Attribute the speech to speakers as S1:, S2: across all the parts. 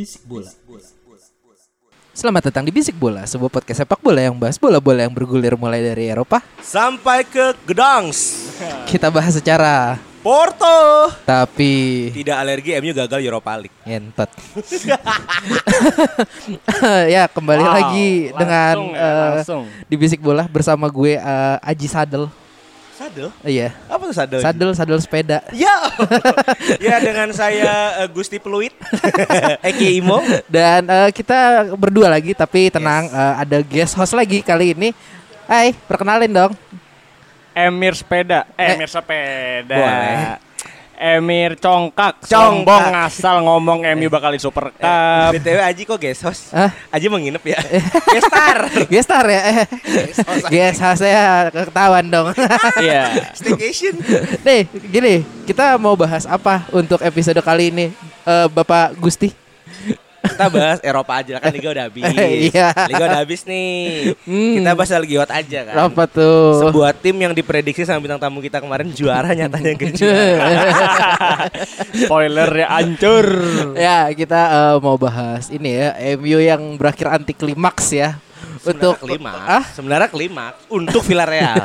S1: Bisik Bola.
S2: Selamat datang di Bisik Bola, sebuah podcast sepak bola yang bahas bola-bola yang bergulir mulai dari Eropa.
S1: Sampai ke Gdansk.
S2: Kita bahas secara
S1: Porto.
S2: tapi
S1: Tidak alergi MU gagal Europa League.
S2: ngentot. ya kembali
S3: Wow,
S2: lagi dengan
S3: ya, langsung.
S2: di Bisik Bola bersama gue eh, Aji Sadel.
S1: Sadel?
S2: Iya,
S1: Apa tuh sadel?
S2: sadel sadel sepeda.
S1: Ya. ya dengan saya eh, Gusti Peluit. Eki Imo.
S2: Dan eh, kita berdua lagi tapi tenang eh, ada guest host lagi kali ini. Hai, perkenalin dong.
S3: Emir sepeda,
S2: Eh,
S3: Emir sepeda.
S1: boleh.
S3: Emir congkak,
S1: Congkak.
S3: sombong asal ngomong MU bakal di Super Cup.
S1: BTW Aji kok guest host?
S2: Hah?
S1: Aji mau nginep ya? Gestar.
S2: Gestar ya. Eh, Guest host saya ketahuan dong.
S3: Iya.
S1: Staycation.
S2: Nih, gini, kita mau bahas apa untuk episode kali ini, Eh, Bapak Gusti?
S1: Kita bahas Eropa aja kan Liga udah habis.
S2: Iya.
S1: Liga udah habis nih.
S2: Hmm.
S1: Kita bahas lagi hot aja kan.
S2: Apa tuh?
S1: Sebuah tim yang diprediksi sama bintang tamu kita kemarin juara nyatanya gak juara.
S3: Spoiler ya hancur.
S2: ya, kita eh, mau bahas ini ya, MU yang berakhir anti klimaks ya. Untuk
S1: klimaks.
S2: ah,
S1: Sebenarnya klimaks untuk Villarreal.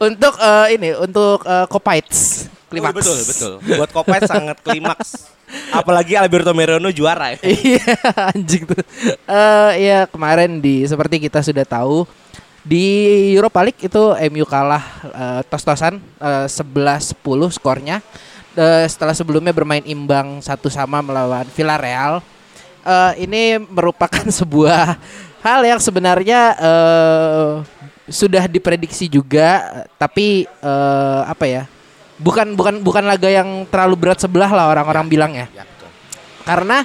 S2: untuk eh, ini, untuk uh, Kopites klimaks.
S1: Oh, betul, betul. Buat Kopet sangat klimaks. Apalagi Alberto Merino juara ya.
S2: Iya, anjing tuh. Eh ya kemarin di seperti kita sudah tahu di Europa League itu MU kalah eh, tos-tosan eh, 11-10 skornya. Eh, setelah sebelumnya bermain imbang satu sama melawan Villarreal. Eh, ini merupakan sebuah hal yang sebenarnya eh, sudah diprediksi juga, tapi eh, apa ya? Bukan bukan bukan laga yang terlalu berat sebelah lah orang-orang bilang ya.
S1: Ya, betul.
S2: Karena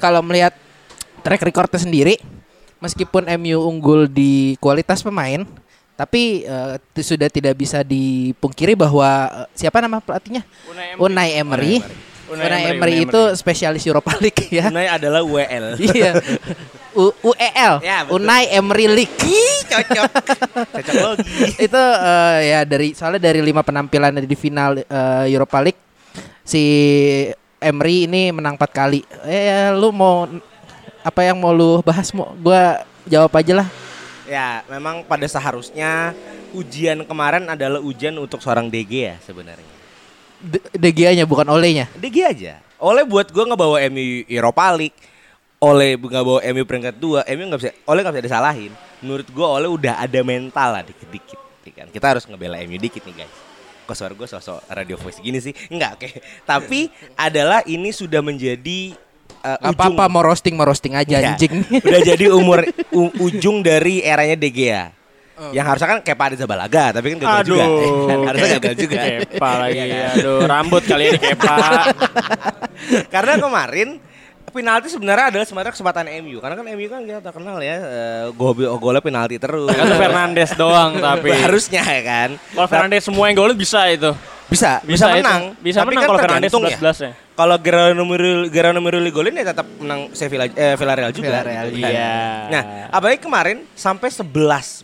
S2: kalau melihat track recordnya sendiri, meskipun MU unggul di kualitas pemain, tapi itu sudah tidak bisa dipungkiri bahwa eh, siapa nama pelatihnya? Unai Emery. Unai Emery itu spesialis Europa League ya.
S1: Unai adalah WL.
S2: Iya. U- UEL.
S1: Ya, betul.
S2: Unai Emery League.
S1: Cocok. Cocok logi.
S2: itu eh, ya dari soalnya dari lima penampilan di final eh, Europa League si Emery ini menang empat kali. Eh lu mau apa yang mau lu bahas mau gua jawab aja lah.
S1: Ya, memang pada seharusnya ujian kemarin adalah ujian untuk seorang DG ya sebenarnya.
S2: DGA-nya bukan olehnya.
S1: DG aja. Oleh buat gua ngebawa MU Europa League. Oleh nggak bawa MU peringkat dua, MU nggak bisa, Oleh nggak bisa disalahin. Menurut gua Oleh udah ada mental lah dikit-dikit. ya kan. Kita harus ngebela MU dikit nih guys. Kok suara gue sosok radio voice gini sih? Enggak, oke. Tapi adalah ini sudah menjadi uh,
S2: Gak apa-apa mau roasting mau roasting aja
S1: Iya.
S2: anjing.
S1: Udah jadi umur u- ujung dari eranya De Gea. Yang harusnya kan kayak Pada Zabalaga, tapi kan gagal
S3: Aduh.
S1: juga. harusnya gagal juga.
S3: Kepa lagi.
S1: Iya kan?
S3: Aduh, rambut kali ini kepa.
S1: Karena kemarin penalti sebenarnya adalah sebenarnya kesempatan MU. Karena kan MU kan kita terkenal ya eh, gol golnya penalti terus.
S3: Kan Fernandes doang tapi.
S1: harusnya ya kan.
S3: Kalau Fernandes semua yang golin bisa itu.
S1: Bisa, bisa,
S3: Bisa itu.
S1: menang.
S3: Bisa
S1: Tapi
S3: menang
S1: kan
S3: kalau Fernandes
S1: tergantung ya.
S3: 11 ya.
S1: Kalau Gerardo Muril Gerardo Muril golin ya tetap menang Sevilla eh, Villarreal juga.
S2: Villarreal,
S1: gitu kan.
S3: iya.
S1: Nah, apalagi kemarin sampai 11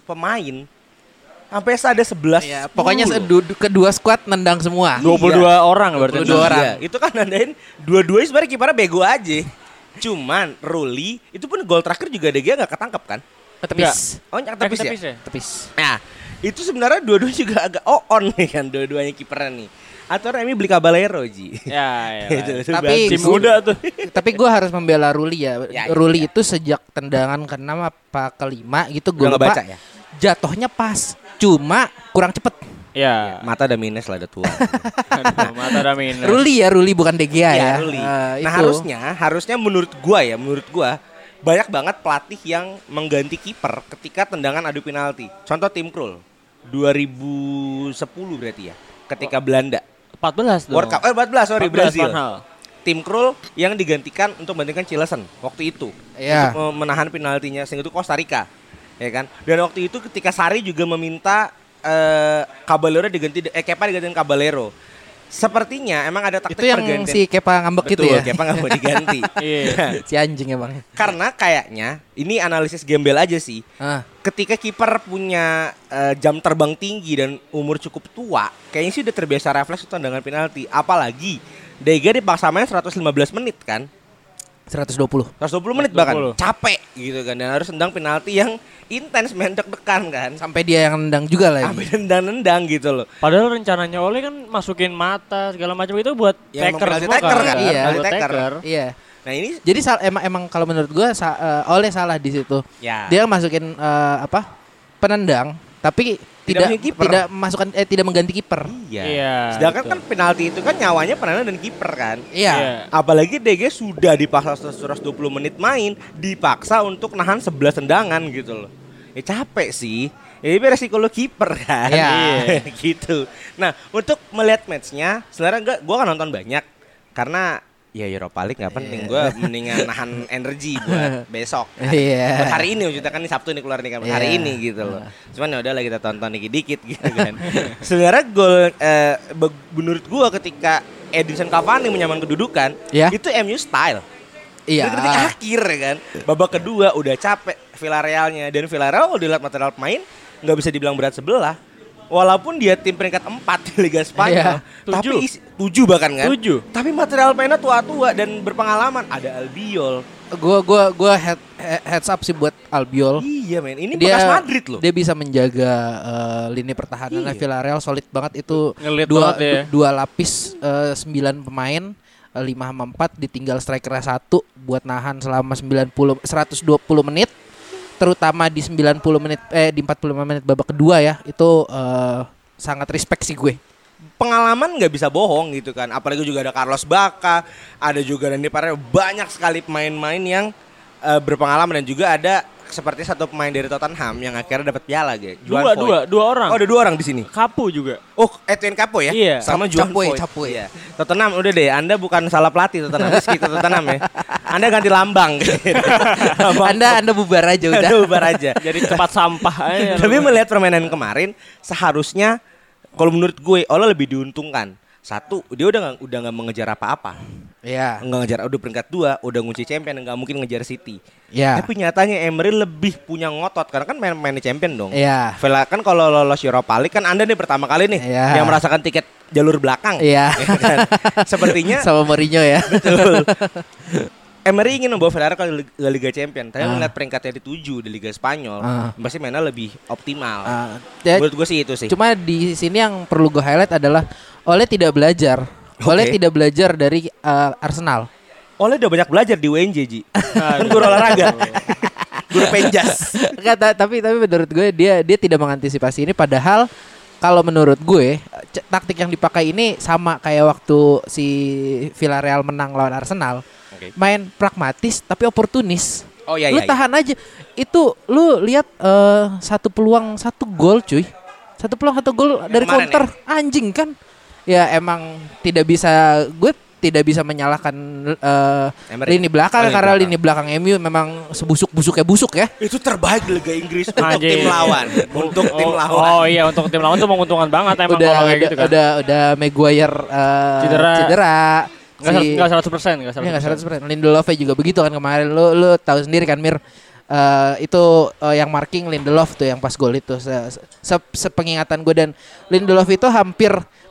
S1: pemain sampai ada 11
S2: Ya, pokoknya
S1: 10 loh.
S2: sedu- kedua squad nendang semua.
S3: 22 orang berarti.
S2: 22 orang.
S1: Iya, itu kan nandain dua-duanya sebenarnya kipernya bego aja. Cuman Ruli itu pun gol terakhir juga Gea nggak ketangkep kan?
S2: Tepis.
S1: Oh, nyata
S3: Tepis,
S1: tepis ya?
S3: tepis ya?
S2: Tepis.
S1: Nah, itu sebenarnya dua-duanya juga agak on nih kan dua-duanya kipernya nih. Atau Remy beli Caballero Ji.
S3: Ya, ya.
S1: Itu, itu
S2: Tapi.
S3: Tim muda tuh.
S2: Tapi gue harus membela Ruli ya.
S1: Ya, ya,
S2: Ruli
S1: ya.
S2: itu sejak tendangan ke-6 apa ke-5 gitu gue lupa.
S1: ngebaca ya?
S2: Jatuhnya pas. Cuma kurang cepet.
S3: Ya.
S1: Mata udah minus lah udah tua.
S3: Aduh, mata udah minus.
S2: Ruli ya, Ruli bukan De Gea ya.
S1: Iya, Ruli.
S2: Eh,
S1: nah
S2: itu.
S1: harusnya harusnya menurut gua ya menurut gua banyak banget pelatih yang mengganti kiper ketika tendangan adu penalti. Contoh tim Krul 2010 berarti ya ketika Belanda
S3: 14 dong.
S1: World Cup eh 14 sorry
S3: 14
S1: Brazil.
S3: Van Hal.
S1: Tim Krul yang digantikan untuk menggantikan Cilesen waktu itu
S2: Iya.
S1: untuk menahan penaltinya sehingga itu Costa Rica ya kan. Dan waktu itu ketika Sari juga meminta eh Caballero diganti eh Kepa digantiin Caballero. Sepertinya emang ada taktik
S2: Itu yang
S1: pergantian.
S2: si Kepa ngambek
S1: Betul,
S2: gitu ya.
S1: Kepa nggak mau diganti.
S3: Iya.
S2: si anjing emang.
S1: Karena kayaknya ini analisis gembel aja sih.
S2: Ah.
S1: Ketika kiper punya eh, jam terbang tinggi dan umur cukup tua, kayaknya sih udah terbiasa refleks tendangan penalti. Apalagi Dega dipaksa main 115 menit kan.
S2: 120.
S1: 120 menit bahkan
S3: 120.
S1: capek gitu kan dan harus tendang penalti yang intens main deg-degan kan.
S2: Sampai dia yang nendang juga
S1: Sampai
S2: lagi.
S1: nendang-nendang gitu loh.
S3: Padahal rencananya Oleh kan masukin mata segala macam itu buat
S1: Ya,
S3: taker semua
S1: taker kan,
S2: Iya.
S3: Buat
S1: penalti taker.
S3: taker.
S2: Iya.
S1: Nah ini
S2: Jadi sal- emang emang kalau menurut gua sa- eh, oleh salah di situ.
S1: ya
S2: Dia masukin eh, apa? penendang tapi
S1: Tidak
S2: tidak tidak masukkan eh tidak mengganti kiper.
S1: iya.
S3: Iya,
S1: Sedangkan
S3: betul.
S1: kan penalti itu kan nyawanya penendang dan kiper kan.
S2: Iya.
S1: Apalagi DG sudah dipaksa 120 menit main, dipaksa untuk nahan 11 tendangan gitu loh. Ya capek sih. Ya ini resiko lo kiper kan.
S2: Iya.
S1: gitu. Nah, untuk melihat matchnya, sebenarnya gua gua kan nonton banyak karena ya Europa League nggak penting.
S2: Iya.
S1: Gua mendingan nahan energi buat besok.
S2: Iya.
S1: Buat hari ini maksudnya kan ini Sabtu nih keluar nih kan hari
S2: Iya.
S1: ini gitu loh. Cuman ya udah lah kita tonton dikit-dikit gitu kan. Sebenarnya gol eh, menurut gua ketika Edinson Cavani menyamakan kedudukan,
S2: Iya.
S1: itu MU style.
S2: Iya.
S1: Detik akhir ya kan. Babak kedua udah capek Villarrealnya dan Villarreal kalau dilihat material pemain nggak bisa dibilang berat sebelah. Walaupun dia tim peringkat 4 di Liga Spanyol,
S3: Iya.
S1: tapi
S3: Tujuh.
S1: isi, tujuh bahkan kan.
S3: Tujuh.
S1: Tapi material mainnya tua-tua dan berpengalaman. Ada Albiol.
S2: Gua gua gua head, he- heads up sih buat Albiol.
S1: Iya men, ini
S2: dia
S1: bekas Madrid loh.
S2: Dia bisa menjaga eh, lini pertahanan
S1: Iya.
S2: Villarreal solid banget itu
S3: Ngelit
S2: dua
S3: banget ya.
S2: du- dua lapis eh, sembilan pemain eh, lima sama empat ditinggal strikernya satu buat nahan selama 90 120 menit terutama di 90 menit eh di 45 menit babak kedua ya itu eh, sangat respect sih gue.
S1: pengalaman nggak bisa bohong gitu kan. Apalagi juga ada Carlos Baca, ada juga Randy Parera, banyak sekali pemain-pemain yang eh, berpengalaman dan juga ada seperti satu pemain dari Tottenham yang akhirnya dapat piala gitu.
S3: Dua, dua, dua orang.
S1: Oh, ada dua orang di sini.
S3: Kapu juga.
S1: Oh, Edwin Capo ya?
S3: Iya.
S1: Sama Juan
S2: Capoe,
S1: Foyth.
S2: Capoe.
S1: Iya. Tottenham udah deh, Anda bukan salah pelatih Tottenham, meski Tottenham ya. Anda ganti lambang. Lambang
S2: anda anda bubar aja udah.
S1: Anda bubar aja.
S3: Jadi tempat sampah aja.
S1: Tapi melihat permainan kemarin, seharusnya kalau menurut gue Ola lebih diuntungkan. Satu, dia udah nggak udah nggak mengejar apa-apa.
S2: Iya.
S1: Nggak ngejar udah peringkat dua, udah ngunci champion, nggak mungkin ngejar City.
S2: Iya.
S1: Tapi nyatanya Emery lebih punya ngotot karena kan main main di champion dong.
S2: Iya.
S1: Vela kan kalau lolos Europa League kan Anda nih pertama kali nih
S2: Iya.
S1: yang merasakan tiket jalur belakang.
S2: Iya.
S1: Ya kan? Sepertinya
S2: Sama Mourinho ya.
S1: betul. Emery ingin membawa Villarreal ke Lig- ke Liga Champion, tapi
S2: Ah.
S1: melihat peringkatnya di 7 di Liga Spanyol,
S2: Ah.
S1: pasti mainnya lebih optimal.
S2: Ah, ya,
S1: Menurut gue sih itu sih.
S2: Cuma di sini yang perlu gue highlight adalah Oleh tidak belajar. Oleh tidak belajar dari eh, Arsenal.
S1: Oleh udah banyak belajar di UNJ Ji. kan guru olahraga. guru penjas.
S2: Enggak, ta- tapi tapi menurut gue dia dia tidak mengantisipasi ini padahal kalau menurut gue taktik yang dipakai ini sama kayak waktu si Villarreal menang lawan Arsenal.
S1: Oke.
S2: Main pragmatis tapi oportunis.
S1: Oh iya
S2: lu
S1: iya. iya.
S2: tahan aja. Itu lu lihat eh, satu peluang satu gol cuy. Satu peluang satu gol dari
S1: kemarin
S2: counter anjing kan. Ya emang tidak bisa gue tidak bisa menyalahkan eh,
S1: Emery.
S2: lini belakang
S1: Oh, lini
S2: karena
S1: belakang.
S2: lini belakang MU memang sebusuk-busuknya busuk ya.
S1: Itu terbaik di Liga Inggris untuk
S3: Anjing.
S1: tim lawan. Untuk tim
S3: oh,
S1: lawan.
S3: Oh iya untuk tim lawan tuh menguntungkan banget emang
S2: udah
S3: kalau kayak
S2: udah,
S3: gitu kan.
S2: udah udah Maguire eh,
S3: Cedera.
S2: cedera.
S3: Enggak
S2: Si-
S3: 100 persen, enggak
S2: Iya nggak
S3: 100
S2: 100%. Lindelof juga begitu kan kemarin. Lu lu tahu sendiri kan Mir Eh, itu eh, yang marking Lindelof tuh yang pas gol itu se, se- sepengingatan gue dan Lindelof itu hampir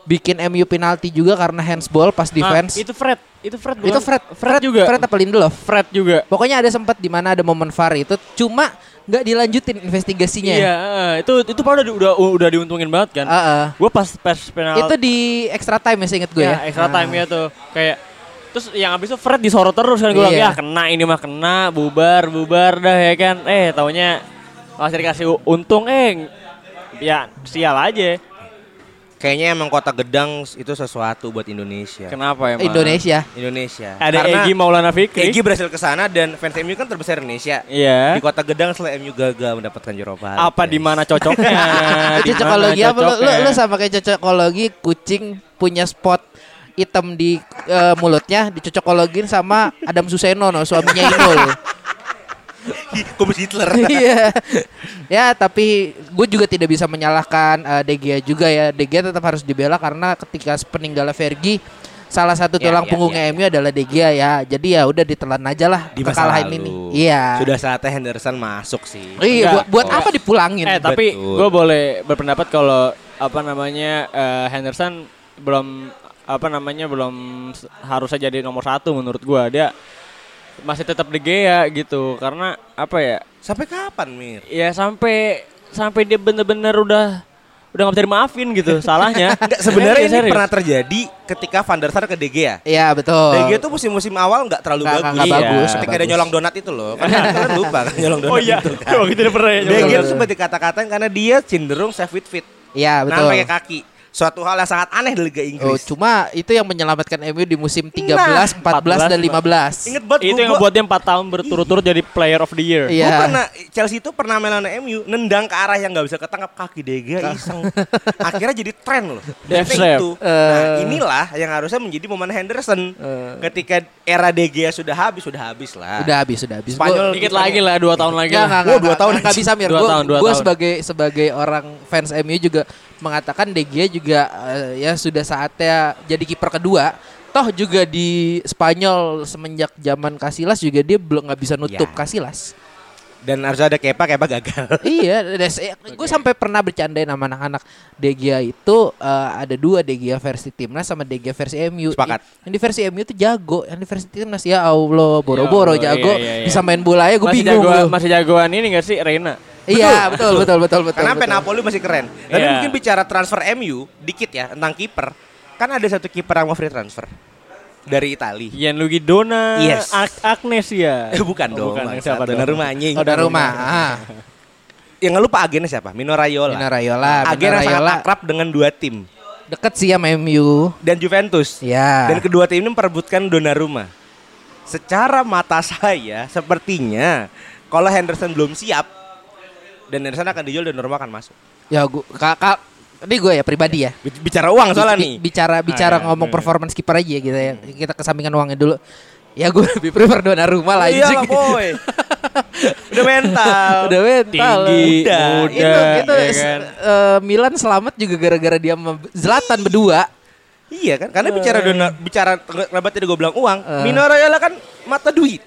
S2: bikin MU penalti juga karena handsball pas defense.
S3: itu Fred, itu Fred
S2: itu
S3: bukan?
S2: Fred,
S3: Fred juga.
S2: Fred apa Lindelof?
S3: Fred juga.
S2: Pokoknya ada sempat di mana ada momen VAR itu cuma nggak dilanjutin investigasinya.
S3: Iya, eh, itu itu padahal udah, udah diuntungin banget kan.
S2: Heeh.
S3: Gue pas pas penalti
S2: Itu di extra time ya seinget gue ya.
S3: ya, extra
S2: Ah.
S3: time ya tuh kayak terus yang habis itu Fred disorot terus kan gue bilang
S2: Iya.
S3: ya kena ini mah kena bubar bubar dah ya kan eh taunya masih dikasih untung eh ya sial aja
S1: kayaknya emang kota Gedang itu sesuatu buat Indonesia.
S3: Kenapa emang?
S2: Indonesia.
S1: Indonesia.
S3: Ada
S1: Karena
S3: Egi Maulana Fikri.
S1: Egi berhasil ke sana dan fans MU kan terbesar Indonesia.
S3: Iya.
S1: Di kota Gedang setelah MU gagal mendapatkan League.
S3: Apa di mana cocoknya?
S2: Cocokologi apa? Lu, lu,
S3: cocoknya?
S2: lu sama kayak cocokologi kucing punya spot hitam di eh, mulutnya dicocokologin sama Adam Suseno no, suaminya Inul.
S1: Kumis Hitler.
S2: Iya. ya, tapi gue juga tidak bisa menyalahkan eh, De Gea juga ya. De Gea tetap harus dibela karena ketika peninggalan Fergie salah satu
S1: Ya,
S2: tulang
S1: ya,
S2: punggungnya
S1: ya,
S2: MU adalah De Gea ya. Jadi ya udah ditelan aja lah
S1: Di masa
S2: kekalahan
S1: lalu.
S2: ini. Iya.
S1: Sudah saatnya Henderson masuk sih.
S2: Iya, buat,
S3: Enggak.
S2: buat
S3: Oh.
S2: apa dipulangin?
S3: Eh tapi gue boleh berpendapat kalau apa namanya eh, Henderson belum apa namanya belum harusnya jadi nomor satu menurut gue dia masih tetap De Gea gitu karena apa ya
S1: Sampai kapan, Mir?
S3: ya sampai sampai dia bener-bener udah udah nggak bisa dimaafin gitu salahnya
S1: Enggak, sebenarnya ini
S3: serius.
S1: pernah terjadi ketika Van der Sar ke De Gea.
S2: Iya, betul.
S1: De Gea tuh musim-musim awal nggak terlalu
S2: Nggak-
S1: bagus.
S2: nggak
S3: Iya.
S2: bagus.
S1: Ketika
S2: nggak
S1: dia nyolong donat itu loh. Kan kalian lupa kan nyolong donat
S3: oh iya
S1: itu kan.
S3: waktu itu dia pernah ya
S1: De
S3: nyolong.
S1: Gea tuh sempat dikata-katain karena dia cenderung save with fit.
S2: Iya, betul.
S1: Nah, pakai kaki. Suatu hal yang sangat aneh di Liga
S2: Oh,
S1: Inggris.
S2: cuma itu yang menyelamatkan MU di musim 13,
S1: Nah,
S2: 14, dan 15.
S1: Ingat banget
S3: itu
S1: gua-
S3: yang ngebuat dia 4 tahun berturut-turut jadi player of the year
S2: Iya.
S1: Gua pernah Chelsea itu pernah melawan MU nendang ke arah yang nggak bisa ketangkap kaki De Gea iseng. Akhirnya jadi tren loh. Itu. Nah,
S2: Eh.
S1: inilah yang harusnya menjadi momen Henderson. Ketika era De Gea sudah habis, sudah habis lah.
S2: Udah habis, udah habis.
S1: Spanyol
S3: dikit lagi lah 2 tahun lagi
S2: Enggak,
S3: lah.
S2: enggak, enggak,
S1: dua tahun
S2: enggak bisa Mir.
S3: Dua
S2: Gue
S3: tahun, dua
S2: gue
S3: tahun.
S2: sebagai sebagai orang fans MU juga mengatakan De Gea juga eh, ya sudah saatnya jadi kiper kedua. Toh juga di Spanyol semenjak zaman Casillas juga dia belum nggak bisa nutup
S1: Ya.
S2: Casillas.
S1: Dan harus ada Kepa, Kepa gagal.
S2: iya, gue sampai pernah bercandain sama anak-anak De Gea itu eh, ada dua De Gea versi timnas sama De Gea versi MU.
S1: Sepakat.
S2: Yang di versi MU itu jago, yang di versi timnas ya Allah boro-boro
S3: Ya
S2: jago,
S3: iya, iya, iya.
S2: bisa main bola ya gue bingung.
S3: jagoan, masih jagoan ini gak sih Reina?
S2: Iya, betul betul betul betul.
S1: Karena
S2: betul.
S1: Napoli masih keren. Tapi
S3: Iya.
S1: mungkin bicara transfer MU dikit ya tentang kiper. Kan ada satu kiper yang mau free transfer dari Itali.
S3: Gianluigi Dona
S1: Yes.
S3: Ag- Agnes ya.
S1: Eh bukan
S3: Oh,
S1: dong.
S3: bukan. Siapa dong?
S1: Donnarumma anjing.
S2: Oh, rumah. Ah,
S1: Yang nggak lupa agennya siapa? Mino Raiola.
S2: Mino Raiola,
S1: Agen yang sangat
S2: Raiola.
S1: akrab dengan dua tim
S2: deket sih sama MU.
S1: dan Juventus.
S2: Ya.
S1: Dan kedua tim ini memperebutkan Donnarumma. Secara mata saya sepertinya kalau Henderson belum siap dan Henderson akan dijual dan Donnarumma akan masuk.
S2: ya gua kakak ini gue ya pribadi ya.
S1: Bic- Bicara uang soalnya nih.
S2: Bicara bicara
S3: Ah, ya,
S2: ngomong
S3: iya.
S2: performance kiper aja gitu ya. Kita kesampingkan uangnya dulu. Ya gue lebih prefer Donnarumma lah
S1: Iya lah boy. Udah mental.
S2: Udah mental.
S3: Tinggi,
S1: Udah.
S3: muda,
S2: itu itu
S3: ya kan?
S2: eh, Milan selamat juga gara-gara dia Zlatan berdua.
S1: Iya kan? Karena bicara dona, bicara kenapa tadi gue bilang uang,
S2: Eh.
S1: Mino Raiola kan mata duit.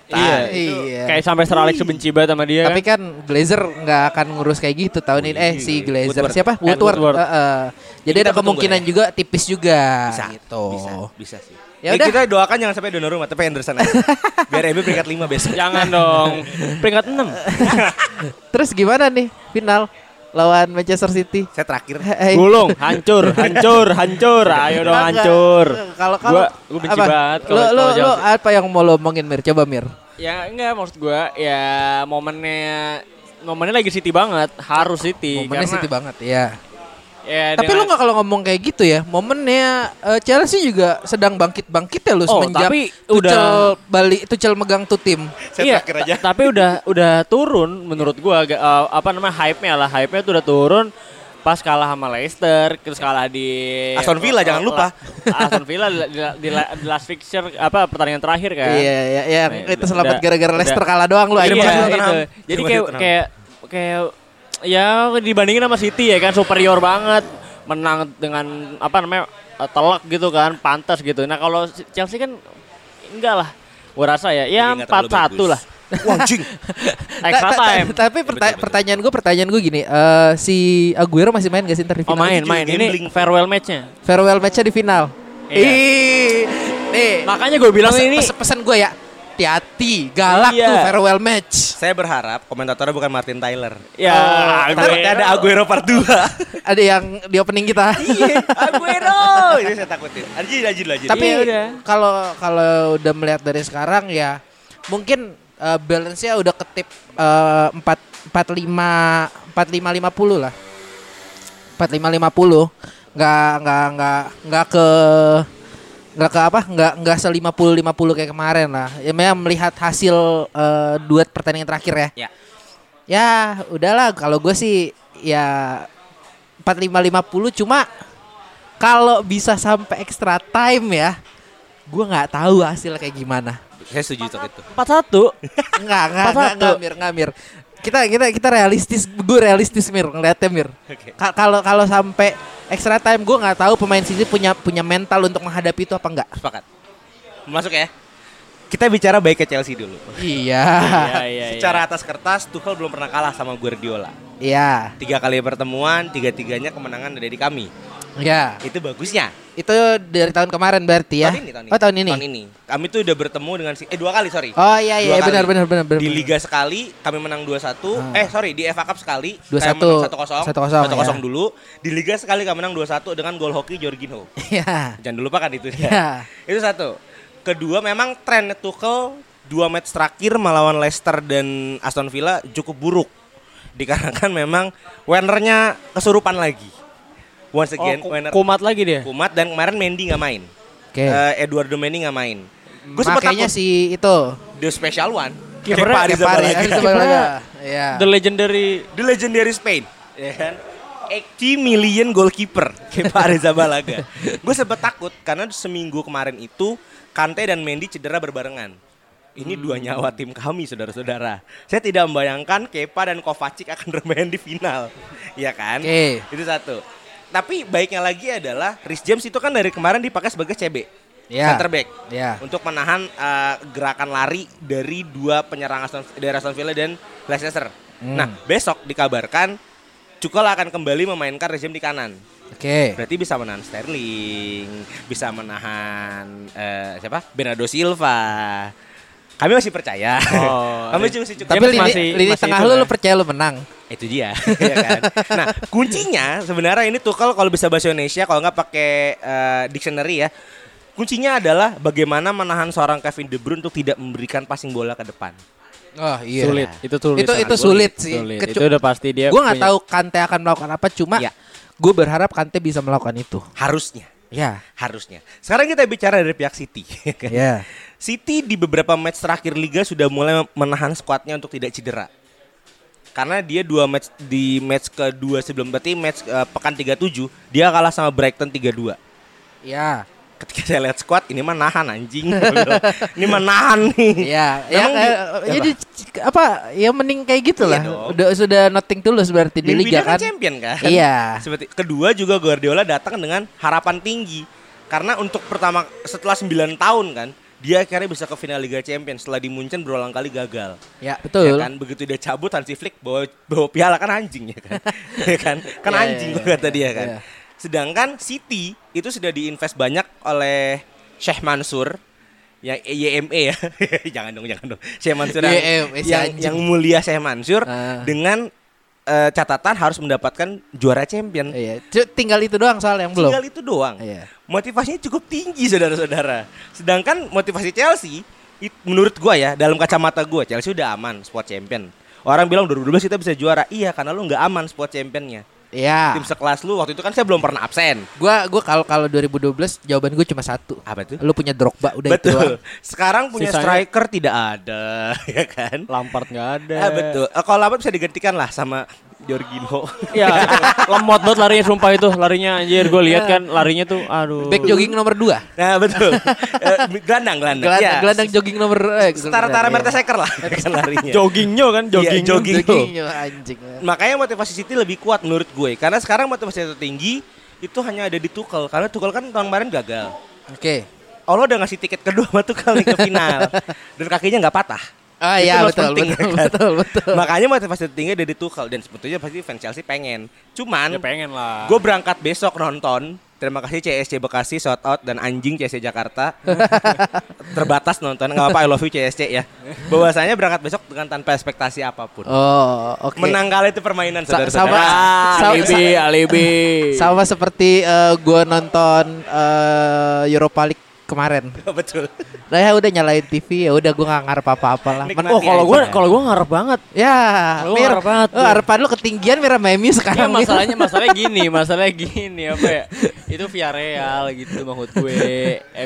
S3: Iya.
S2: Iya.
S3: Kayak sampai Sir Alex benci banget sama dia
S2: Tapi
S3: kan.
S2: kan Glazer nggak akan ngurus kayak gitu tahun ini. Eh si Glazer
S1: Woodward.
S2: siapa? Woodward.
S3: Woodward.
S2: Eh, eh. Jadi
S1: Kita
S2: ada kemungkinan
S1: ya.
S2: juga tipis juga
S1: Bisa,
S2: gitu.
S1: bisa, bisa sih.
S2: Ya
S1: Ya,
S2: udah.
S1: kita doakan jangan sampai Donnarumma, tapi Henderson aja. Biar MU peringkat 5 besok.
S3: Jangan dong. Peringkat 6.
S2: Terus gimana nih final lawan Manchester City?
S1: Saya terakhir.
S3: Gulung, hancur, hancur, hancur. Ayo dong hancur.
S2: Kalau kalau
S3: Gua gua benci
S2: apa?
S3: banget
S2: Lo
S3: kalau
S2: lo, lo apa yang mau lo omongin Mir? Coba Mir.
S3: Ya enggak maksud gua ya momennya momennya lagi City banget, harus City
S2: Momennya
S3: karena
S2: City banget ya.
S3: ya
S2: Tapi
S3: dengan-
S2: lo nggak kalau ngomong kayak gitu ya, momennya eh, Chelsea juga sedang bangkit-bangkit ya lo
S3: Oh,
S2: semenjak
S3: tapi
S2: Tuchel
S3: udah-
S2: balik Tuchel megang tuh tim.
S1: Saya
S3: iya,
S1: aja.
S3: ta- tapi udah udah turun menurut gua agak eh, apa namanya hype-nya lah, hype-nya tuh udah turun pas kalah sama Leicester, terus kalah di
S1: Aston Villa, jangan lupa.
S3: Aston Villa di, di, di, last fixture apa pertandingan terakhir kan.
S2: Iya, iya, iya,
S3: Nah,
S2: itu selamat gara-gara Leicester kalah doang
S3: Iya,
S1: kasih,
S2: aja.
S1: Tottenham.
S3: itu. Jadi kayak kayak kayak ya dibandingin sama City ya kan superior banget, menang dengan apa namanya telak gitu kan, pantas gitu. Nah kalau Chelsea kan enggak lah, gua rasa ya, ya
S1: Jadi nggak
S3: empat
S1: terlalu
S3: satu
S1: bagus.
S3: lah,
S1: Wah, anjing.
S3: extra time.
S2: Tapi pertanyaan gue, pertanyaan gue gini, eh, si Aguero masih main gak sih ntar di
S3: Oh main main, ini farewell matchnya.
S2: Farewell matchnya di final.
S3: Iya.
S2: Ih, nih.
S3: Makanya gue bilang
S2: Pesen-
S3: ini
S2: pesen, pesen gue ya, hati-hati, galak
S3: Iya.
S2: tuh farewell match.
S1: Saya berharap komentatornya bukan Martin Tyler.
S3: ya
S1: Oh, ada Aguero part 2.
S2: Ada yang di opening kita.
S1: Iya, Aguero. Ini saya takutin. Lanjut, lanjut, lanjut.
S2: Tapi
S3: Iya,
S2: kalau kalau udah melihat dari sekarang ya mungkin eh, balance-nya udah ketip eh, empat empat lima empat lima lima puluh lah. Empat lima lima puluh. nggak nggak nggak nggak ke nggak ke apa nggak nggak se 50 50 kayak kemarin lah ya memang melihat hasil eh, duet pertandingan terakhir ya
S1: Ya.
S2: ya udahlah kalau gue sih ya 45 50 cuma kalau bisa sampai extra time ya gue nggak tahu hasilnya kayak gimana
S1: Saya setuju untuk itu.
S3: Empat satu.
S2: Enggak, enggak, enggak,
S3: 4-1.
S2: enggak, Mir, enggak, Mir. Kita kita kita realistis, gue realistis Mir ngeliatnya Mir.
S1: Oke.
S2: Ka- Kalau kalau sampai extra time gue nggak tahu pemain City punya punya mental untuk menghadapi itu apa enggak.
S1: Sepakat. Masuk ya. Kita bicara baik ke Chelsea dulu.
S2: Iya.
S3: Iya iya.
S1: Secara atas kertas Tuchel belum pernah kalah sama Guardiola.
S2: Iya.
S1: Tiga kali pertemuan, tiga-tiganya kemenangan ada di kami.
S2: Iya.
S1: Itu bagusnya.
S2: Itu dari tahun kemarin berarti ya.
S1: Tahun ini, tahun ini.
S2: Oh, tahun ini.
S1: Tahun ini. Kami tuh udah bertemu dengan si eh dua kali sorry.
S2: Oh iya iya
S1: Dua
S2: benar benar benar benar.
S1: Di
S2: benar.
S1: Liga sekali kami menang 2-1.
S2: Ah.
S1: Eh sorry di FA Cup sekali
S2: 2-1.
S1: kami menang 1-0.
S2: 1-0,
S1: 1-0
S2: ya.
S1: dulu. Di Liga sekali kami menang 2-1 dengan gol hoki Jorginho.
S2: Iya.
S1: Jangan dilupakan itu
S2: Iya.
S1: ya. Itu satu. Kedua memang tren Tuchel dua match terakhir melawan Leicester dan Aston Villa cukup buruk. Dikarenakan memang Wernernya kesurupan lagi. Once
S3: Oh,
S1: again,
S3: ku-
S1: Werner
S3: kumat lagi dia.
S1: kumat dan kemarin Mendy nggak main.
S2: Oke.
S1: Eh, Eduardo Mendy nggak main. Gue sempat takut
S2: si itu
S1: the special one.
S3: Kipernya-
S1: Kepa Arrizabalaga.
S2: Kepa. Iya.
S3: The legendary
S1: The legendary Spain, ya kan? 80 million goalkeeper Kepa Arrizabalaga. Gue sempat takut karena seminggu kemarin itu Kante dan Mendy cedera berbarengan. Ini dua nyawa tim kami, saudara-saudara. Saya tidak membayangkan Kepa dan Kovacic akan bermain di final, ya kan?
S2: Oke.
S1: Itu satu. Tapi baiknya lagi adalah Rhys James itu kan dari kemarin dipakai sebagai CB,
S2: Iya.
S1: center back,
S2: Iya.
S1: untuk menahan eh, gerakan lari dari dua penyerang Aston, dari Aston Villa dan Leicester.
S2: Hmm.
S1: Nah, besok dikabarkan Tuchel akan kembali memainkan James di kanan.
S2: Oke.
S1: Berarti bisa menahan Sterling, bisa menahan eh, siapa? Bernardo Silva. Kami masih percaya.
S3: Oh,
S1: Kami
S3: iya.
S1: masih cukup
S2: Tapi lini,
S3: masih-
S2: lini
S3: masih
S2: tengah lu, lu percaya lu menang.
S1: itu dia ya kan? nah kuncinya sebenarnya ini Tuchel kalau bisa bahasa Indonesia kalau nggak pakai eh, dictionary ya kuncinya adalah bagaimana menahan seorang Kevin De Bruyne untuk tidak memberikan passing bola ke depan
S2: Oh iya.
S3: sulit. Itu sulit.
S2: Itu itu sulit sih.
S3: Sulit.
S2: Kecu-
S3: Itu udah pasti dia.
S2: gue nggak
S3: punya-
S2: tahu Kante akan melakukan apa, cuma
S1: Ya.
S2: gue berharap Kante bisa melakukan itu.
S1: harusnya
S2: Ya.
S1: harusnya sekarang kita bicara dari pihak City ya kan?
S2: Ya.
S1: City di beberapa match terakhir Liga sudah mulai menahan skuadnya untuk tidak cedera karena dia dua match di match kedua sebelum berarti match eh, pekan 37 dia kalah sama Brighton 3-2
S2: Ya.
S1: ketika saya lihat squad ini mah nahan anjing ini mah nahan nih
S2: Ya, ya
S1: Memang
S2: kayak,
S1: di-
S2: jadi apa? Ya mending kayak gitu
S1: Iya
S2: lah.
S1: dong.
S2: Udah sudah nothing tulus berarti di
S1: Mimpinya
S2: liga kan.
S1: champion kan
S2: Iya.
S1: seperti kedua juga Guardiola datang dengan harapan tinggi karena untuk pertama setelah 9 tahun kan dia akhirnya bisa ke final Liga Champions setelah di Munchen berulang kali gagal
S2: Ya,
S1: Ya
S2: betul.
S1: kan begitu dia cabut Hansi Flick bawa bawa piala kan anjing ya kan ya kan kan
S2: Iya,
S1: anjing
S2: iya,
S1: gua
S2: iya,
S1: kata dia
S2: iya,
S1: kan
S2: iya.
S1: sedangkan City itu sudah diinvest banyak oleh Sheikh Mansur yang YME ya jangan dong jangan dong Sheikh Mansur yang,
S2: YME,
S1: yang,
S2: anjing.
S1: yang mulia Sheikh Mansur
S2: Ah.
S1: dengan eh, catatan harus mendapatkan juara champion
S2: Iya, tinggal itu doang soal yang belum.
S1: tinggal itu doang
S2: Iya.
S1: motivasinya cukup tinggi saudara-saudara. Sedangkan motivasi Chelsea it- menurut gua ya dalam kacamata gua Chelsea udah aman sport champion. Orang bilang 2012 kita bisa juara. Iya karena lu nggak aman sport championnya.
S2: Iya.
S1: Tim sekelas lu waktu itu kan saya belum pernah absen.
S2: Gua gua kalau kalau 2012 jawaban gue cuma satu.
S1: Apa tuh?
S2: Lu punya Drogba udah itu doang.
S1: betul. Sekarang punya
S3: Sisanya-
S1: striker tidak ada, ya kan?
S3: Lampard nggak ada.
S1: Ah, betul. Eh, kalau Lampard bisa digantikan lah sama Jorginho.
S3: Ya, itu. lemot banget larinya sumpah itu. Larinya anjir gue lihat kan larinya tuh aduh.
S2: Back jogging nomor 2.
S1: nah betul. Eh, gelandang gelandang.
S2: Gelandang,
S1: Ya,
S2: gelandang jogging nomor eh,
S1: Setara-tara
S2: iya.
S1: Mertesacker lah kan larinya.
S3: joggingnya kan jogging.
S1: Iya, jogging.
S2: Joggingnya anjing.
S1: Makanya motivasi City lebih kuat menurut gue. Karena sekarang motivasi tertinggi itu hanya ada di Tuchel. Karena Tuchel kan tahun kemarin gagal.
S2: Oke.
S1: Allah udah ngasih tiket kedua sama Tuchel nih ke final. Dan kakinya nggak patah.
S2: Ah
S1: Itu
S2: iya betul
S1: penting,
S2: betul,
S1: ya kan?
S2: betul betul.
S1: Makanya motivasi tertinggi ada di Tuchel. Dan sebetulnya pasti fans Chelsea pengen. Cuman
S3: Ya pengen lah.
S1: gue berangkat besok nonton. Terima kasih CSC Bekasi, shout out dan anjing CSC Jakarta. Terbatas nonton, nggak apa-apa I love you CSC ya. Bahwasanya berangkat besok dengan tanpa ekspektasi apa pun.
S2: Oh, oke.
S1: Menang kalah itu permainan
S2: Sa-
S1: saudara-saudara.
S2: sama-
S3: Ah, alibi, alibi.
S2: Sama seperti eh, gua nonton eh, Europa League kemarin.
S1: Betul.
S2: Nah ya udah nyalain TV ya udah gue nggak ngarep apa-apa lah.
S1: Nikmati
S3: Oh kalau gue kalau gue ngarep banget.
S2: Ya,
S3: Lu
S2: Mir,
S3: ngarep banget,
S2: oh,
S3: Mir.
S2: harapan lu ketinggian Mir sama MU
S3: Ya
S2: sekarang. Mir.
S3: masalahnya masalahnya gini, masalahnya gini apa ya? Itu Villarreal gitu maksud gue.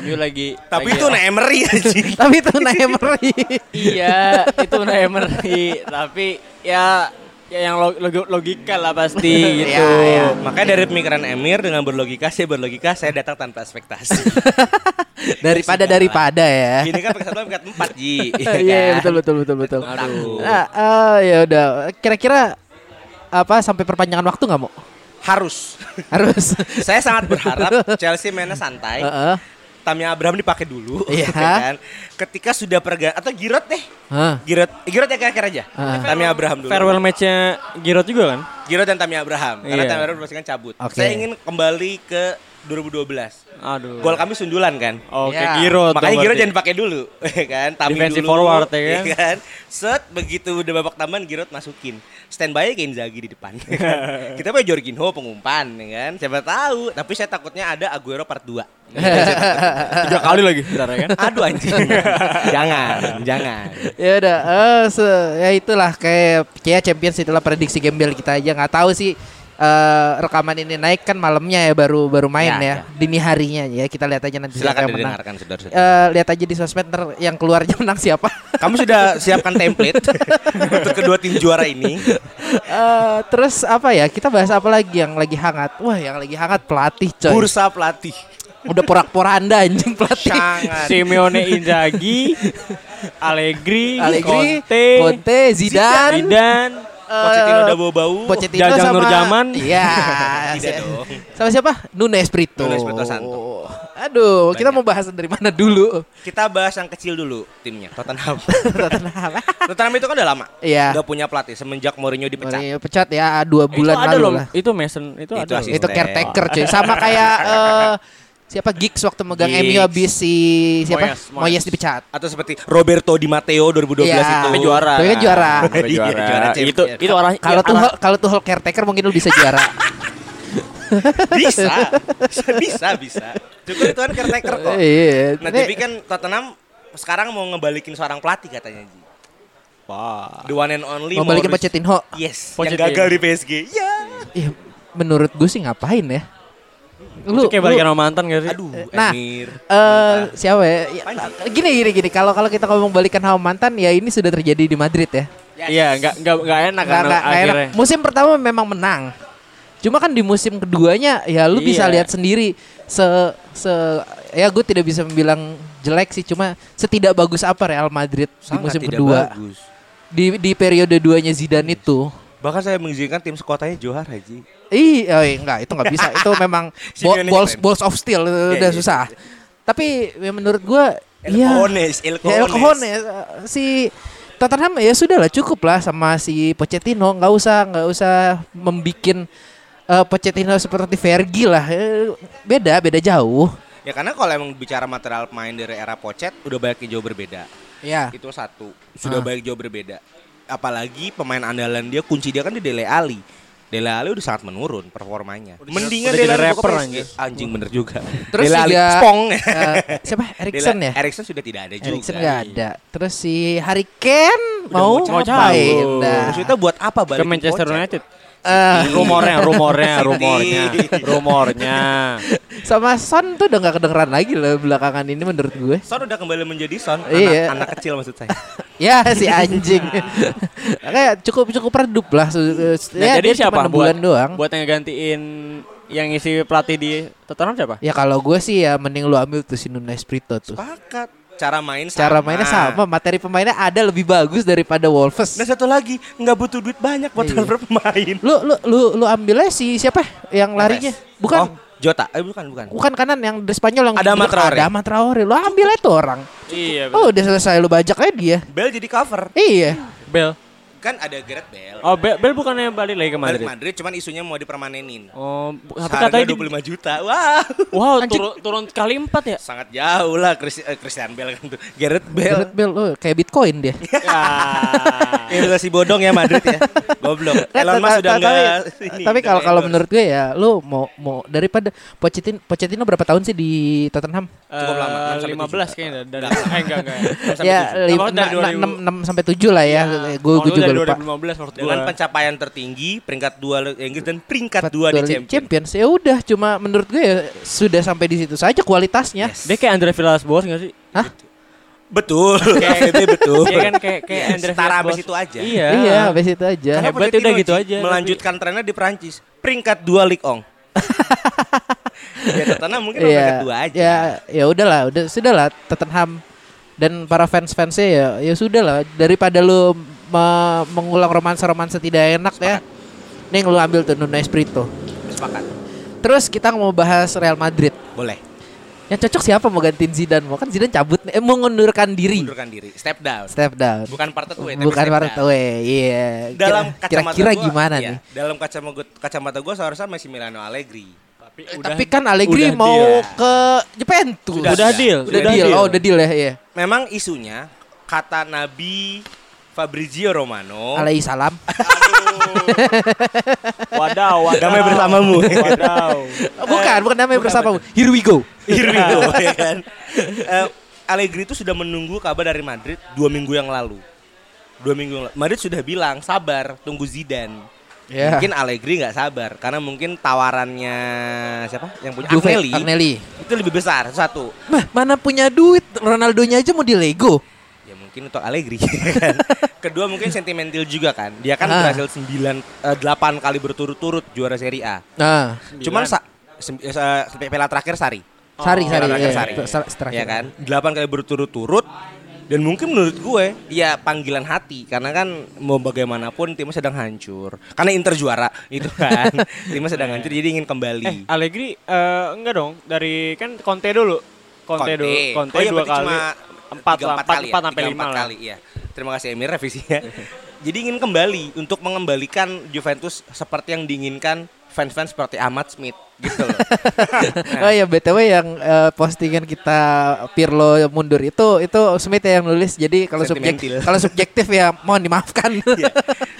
S3: MU lagi
S1: Tapi
S3: lagi-
S1: itu Emery anjing.
S2: Tapi itu Emery.
S3: Iya, itu Emery. Tapi ya ya yang log- log- logika lah pasti gitu.
S2: Iya, iya.
S1: Makanya dari pemikiran Emir dengan berlogika saya berlogika saya datang tanpa ekspektasi.
S2: daripada daripada ya.
S1: Ini kan peringkat satu empat Ji.
S2: Iya iya,
S1: kan?
S2: betul betul betul betul.
S1: Aduh.
S2: Nah, eh, ya udah kira-kira apa sampai perpanjangan waktu nggak mau?
S1: Harus.
S2: Harus.
S1: saya sangat berharap Chelsea mainnya santai.
S2: Heeh.
S1: Tammy Abraham dipakai dulu,
S2: Iya.
S1: ya kan? Ketika sudah perga atau Giroud deh,
S2: Hah.
S1: Giroud, Giroud ya kira-kira aja.
S2: Ah.
S1: Tammy Abraham dulu.
S3: Farewell matchnya Giroud juga kan?
S1: Giroud dan Tammy Abraham, karena. Tammy Abraham pasti kan cabut.
S2: Oke.
S1: Saya ingin kembali ke 2012.
S3: Aduh.
S1: Gol kami sundulan kan.
S3: Oke,
S2: Ya.
S3: Giroud.
S1: Makanya Giroud
S3: berarti.
S1: jangan dipakai dulu, ya kan? Tammy
S3: Defensive
S1: dulu,
S3: forward, ya kan?
S1: ya kan? Set begitu udah babak tambahan Giroud masukin. Standby ke Inzaghi di depan. ya kan? Kita punya Jorginho pengumpan, ya kan? Siapa tahu, tapi saya takutnya ada Aguero part 2.
S3: tiga kali lagi. Bentar ya kan?
S1: Aduh anjing. jangan, jangan.
S2: ya udah eh se- ya itulah kayak kayak Champions itulah prediksi gembel kita aja nggak tahu sih eh, rekaman ini naik kan malamnya ya baru baru main
S1: Ya,
S2: ya,
S1: ya.
S2: dini harinya ya kita lihat aja nanti siapa
S1: Silakan
S2: yang menang.
S1: didengarkan saudara-saudara.
S2: Eh, lihat aja di sosmed ntar yang keluarnya menang siapa.
S1: Kamu sudah siapkan template untuk kedua tim juara ini?
S2: Eh, terus apa ya? Kita bahas apa lagi yang lagi hangat? Wah, yang lagi hangat pelatih coy.
S1: Bursa pelatih.
S2: Udah porak-poranda anjing pelatih.
S1: Sangat.
S3: Simeone Inzaghi, Allegri,
S2: Allegri,
S3: Conte,
S2: Conte, Zidane,
S3: Zidane,
S1: Pochettino
S2: eh,
S1: udah bau-bau.
S2: Pochettino
S3: Jajang
S2: sama
S3: Nurjaman.
S2: Iya.
S1: Tidak dong.
S2: Sama siapa? Nuno Espirito.
S1: Nuno Espirito Santo.
S2: Aduh, kita
S1: Banyak.
S2: mau bahas dari mana dulu?
S1: Kita bahas yang kecil dulu timnya Tottenham.
S2: Tottenham.
S1: Tottenham itu kan udah lama.
S2: Iya.
S1: Udah punya pelatih semenjak Mourinho dipecat.
S2: Mourinho pecat ya dua
S3: itu
S2: bulan
S3: ada
S2: lalu
S3: loh.
S2: lah.
S3: Itu Mason, itu,
S1: Itu
S3: ada.
S2: Itu caretaker cuy. Sama kayak eh, siapa Giggs waktu megang
S1: Giggs.
S2: MU habis si siapa?
S3: Moyes,
S2: Moyes,
S3: Moyes.
S2: dipecat.
S1: Atau seperti Roberto Di Matteo 2012
S2: Iya.
S1: itu.
S3: Tapi juara.
S2: Tapi kan juara.
S3: Tapi
S1: Iya,
S3: juara.
S1: juara
S3: itu itu arah
S2: Kalau
S3: ya,
S2: tuh kalau tuh caretaker mungkin lu bisa juara.
S1: Bisa. bisa, bisa. Cukup itu kan caretaker kok.
S2: Iya.
S1: Nah,
S2: Ini-
S1: tapi kan Tottenham sekarang mau ngebalikin seorang pelatih katanya Ji.
S3: Wah.
S1: The one and only
S2: mau balikin Pochettino.
S1: Yes,
S3: Pochettino.
S1: yang gagal di PSG. Ya.
S2: Ih, menurut gue sih ngapain ya?
S3: Lu kayak balikan sama mantan gak sih?
S1: Aduh,
S2: Nah,
S1: Emir.
S2: Eh
S1: Mantan.
S2: siapa ya? Ya, Gini gini gini. Kalau kalau kita ngomong balikan sama mantan ya ini sudah terjadi di Madrid ya.
S3: Iya, enggak enggak enggak enak
S2: Nggak-
S3: kan
S2: nggak- nggak enak.
S3: akhirnya.
S2: Musim pertama memang menang. Cuma kan di musim keduanya ya lu bisa
S3: Iya.
S2: lihat sendiri se se ya gue tidak bisa bilang jelek sih cuma setidak bagus apa Real Madrid di
S1: Sangat
S2: musim
S1: tidak
S2: kedua.
S1: bagus.
S2: Di di periode duanya Zidane itu.
S1: Bahkan saya mengizinkan tim sekotanya juara, Ji.
S2: Ih, oh, iya, enggak, itu enggak bisa. Itu memang bo- balls balls of steel
S1: Iya,
S2: udah
S1: iya,
S2: susah.
S1: iya.
S2: Tapi ya menurut gua
S1: El
S2: iya.
S1: Cojones, El
S2: Ya, El
S1: Cojones.
S2: Cojones. si Tottenham ya sudah lah cukup lah sama si Pochettino nggak usah nggak usah membikin eh, Pochettino seperti Fergie lah Eh, beda beda jauh
S1: Ya karena kalau emang bicara material pemain dari era Pochet udah banyak yang jauh berbeda.
S2: ya
S1: Itu satu. Sudah
S2: Ah.
S1: banyak jauh berbeda. Apalagi pemain andalan dia kunci dia kan di Dele Ali. Dele Ali udah sangat menurun performanya. Mendingan
S3: udah
S1: Dele Ali
S3: rapper, anjir.
S1: Anjing bener juga.
S2: Terus
S1: Dele Ali Spong.
S2: eh, siapa Erikson ya
S1: Erikson sudah tidak ada juga.
S2: Erikson nggak ada terus si Harry Kane
S1: Udah
S2: mau
S1: mau
S2: ngapain
S3: cabut.
S2: Nah,
S1: Maksudnya buat apa balik
S3: Ke Manchester United.
S2: Eh,
S3: Rumornya, rumornya, rumornya, rumornya.
S2: sama Son tuh udah nggak kedengeran lagi loh belakangan ini menurut gue
S1: Son udah kembali menjadi Son, anak,
S2: Iya.
S1: anak kecil maksud saya.
S2: ya si anjing kayak cukup cukup redup lah
S3: Nah,
S2: ya,
S3: jadi
S2: dia
S3: siapa
S2: cuma enam bulan
S3: buat
S2: doang
S3: buat yang gantiin yang isi pelatih di Tottenham siapa?
S2: Ya kalau gue sih ya mending lu ambil tuh si Nuno Espirito tuh.
S1: Sepakat. Cara main sama.
S2: Cara mainnya sama, materi pemainnya ada lebih bagus daripada Wolves.
S1: Dan satu lagi, nggak butuh duit banyak buat
S2: Iya.
S1: transfer pemain.
S2: Lu lu lu lu ambilnya si siapa yang larinya? Bukan
S1: Oh, Jota. Eh bukan, bukan.
S2: bukan kanan yang dari Spanyol yang
S1: Adama Traore.
S2: Ada Traore. Lu ambil itu orang.
S3: Iya,
S2: Oh, udah selesai lu bajak aja dia.
S1: Bell jadi cover.
S2: Iya.
S3: Bel.
S1: Kan ada Gareth Bale.
S3: Oh, Bel, Bel bukannya balik lagi ke
S1: Balik
S3: Madrid?
S1: Madrid cuman isunya mau dipermanenin.
S3: Oh, tapi katanya di,
S1: 25 juta. Wah.
S3: wow, turun turun kali empat ya?
S1: Sangat jauh lah Chris- eh, Christian Bale kan tuh. Gareth Bale.
S2: Gareth Bale oh, kayak Bitcoin dia.
S3: ya.
S1: Investasi bodong ya Madrid ya. Goblok. Elon Musk sudah enggak
S2: tapi, kalau kalau menurut gue ya lu mau mau daripada Pochettino Pochettino berapa tahun sih di Tottenham?
S1: Cukup lama, enam sampai
S3: Lima
S1: tujuh.
S3: belas kayaknya. Dan, eh, enggak enggak.
S2: Ya
S3: Apa dari
S2: 6 sampai 7 lah ya. Gue gue juga lupa.
S3: 2015 menurut
S1: dengan
S3: gua.
S1: pencapaian tertinggi peringkat dua Liga Inggris dan peringkat
S2: Empat
S1: dua di
S2: Liga
S1: Champions.
S2: Champions. Ya udah cuma menurut gue ya sudah sampai di situ saja kualitasnya.
S1: Yes.
S3: Dia kayak Andre Villas-Boas enggak sih?
S2: Hah?
S1: Betul.
S3: Kayak-
S1: itu betul.
S3: Iya kan kayak kayak Andre
S1: Setara
S3: Villas-Boas.
S1: habis itu aja.
S3: Iya.
S2: Iya, habis itu aja.
S1: Karena
S3: Hebat, udah gitu aja,
S1: Melanjutkan trennya di Prancis. Peringkat dua Ligue 1. ya Tottenham mungkin
S2: Iya.
S1: peringkat dua aja.
S2: Ya, ya udahlah, udah sudahlah Tottenham dan para fans-fansnya ya ya sudahlah daripada lu me- mengulang romansa-romansa tidak enak ya. Nih lu ambil tuh Nuno Espirito.
S1: Sepakat.
S2: Terus kita mau bahas Real Madrid.
S1: Boleh.
S2: Yang cocok siapa mau gantiin Zidane? Mau kan Zidane cabut nih, eh, mau mengundurkan diri.
S1: Mundurkan diri. Step down.
S2: Step down.
S1: Bukan part away, tapi
S2: Bukan
S1: step
S2: part
S1: down.
S2: away, iya.
S1: Dalam
S2: Kira-
S1: kacamata
S2: Kira-kira
S1: gua,
S2: gimana
S1: iya,
S2: nih?
S1: Dalam kacamata gua, kacamata gua seharusnya masih Milano Allegri.
S3: Tapi
S2: Eh, Tapi kan Allegri
S3: udah
S2: mau
S3: deal.
S2: ke Juventus.
S1: Sudah,
S3: Udah
S1: sudah.
S3: deal.
S2: Udah deal. Oh, udah deal ya, iya.
S1: Memang isunya kata Nabi Fabrizio Romano.
S2: Alaihi salam.
S3: Wadaw, wadaw.
S1: Damai bersamamu.
S3: Wadaw.
S2: Bukan, bukan namanya bersama. Here we go.
S1: Here we go, ya kan. Eh, Allegri itu sudah menunggu kabar dari Madrid dua minggu yang lalu. Dua minggu yang lalu. Madrid sudah bilang sabar, tunggu Zidane.
S2: Ya.
S1: Mungkin Allegri nggak sabar karena mungkin tawarannya siapa yang punya
S2: Juve,
S1: Agnelli,
S2: Agnelli.
S1: itu lebih besar satu.
S2: Mah, mana punya duit? Ronaldonya aja mau di Lego.
S1: Ya mungkin untuk Allegri kan. Kedua mungkin sentimental juga kan. Dia kan
S2: Ah.
S1: berhasil 9 eh, 8 kali berturut-turut juara Serie A.
S2: Nah,
S1: Cuman sa- sem- eh, sa- sampai piala terakhir Sari.
S2: Sari, Sari,
S1: Piala terakhir
S2: iya.
S1: Sari.
S2: Sa- terakhir.
S1: Ya kan? 8 kali berturut-turut dan mungkin menurut gue ya panggilan hati karena kan mau bagaimanapun timnya sedang hancur. Karena Inter juara itu kan. timnya sedang hancur jadi ingin kembali.
S3: Eh, Allegri eh, enggak dong dari kan Conte dulu. Conte, dulu. Conte
S1: oh iya
S3: dua kali.
S1: cuma
S3: empat
S1: tiga,
S3: lah,
S1: empat
S3: empat,
S1: kali ya?
S3: empat sampai lima
S1: kali iya. Terima kasih Emir revisinya. Jadi ingin kembali untuk mengembalikan Juventus seperti yang diinginkan fans-fans seperti Ahmad Smith gitu loh.
S2: Oh iya BTW yang eh, postingan kita Pirlo mundur itu itu Smith yang nulis. Jadi kalau subjek
S1: Sentimental.
S2: kalau subjektif ya mohon dimaafkan.
S1: Iya.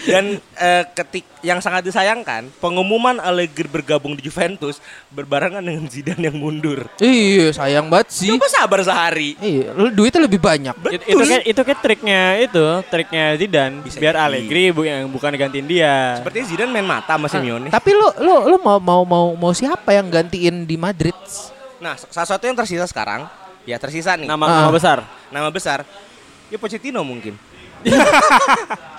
S1: Dan eh, ketik yang sangat disayangkan pengumuman Allegri bergabung di Juventus berbarengan dengan Zidane yang mundur.
S2: iya, sayang banget sih.
S1: Coba sabar sehari.
S2: Iya, lu duitnya lebih banyak.
S3: It- itu kan itu kan triknya itu, triknya Zidane
S1: Bisa
S3: biar
S1: jadi.
S3: Allegri bu yang bukan gantiin dia.
S1: Sepertinya Zidane main mata sama Simeone.
S2: Tapi lu lu lu mau mau mau mau siapa yang gantiin di Madrid?
S1: Nah, salah satu yang tersisa sekarang, ya tersisa nih.
S3: Nama
S2: Ah.
S3: nama besar.
S1: Nama besar. Ya Pochettino mungkin.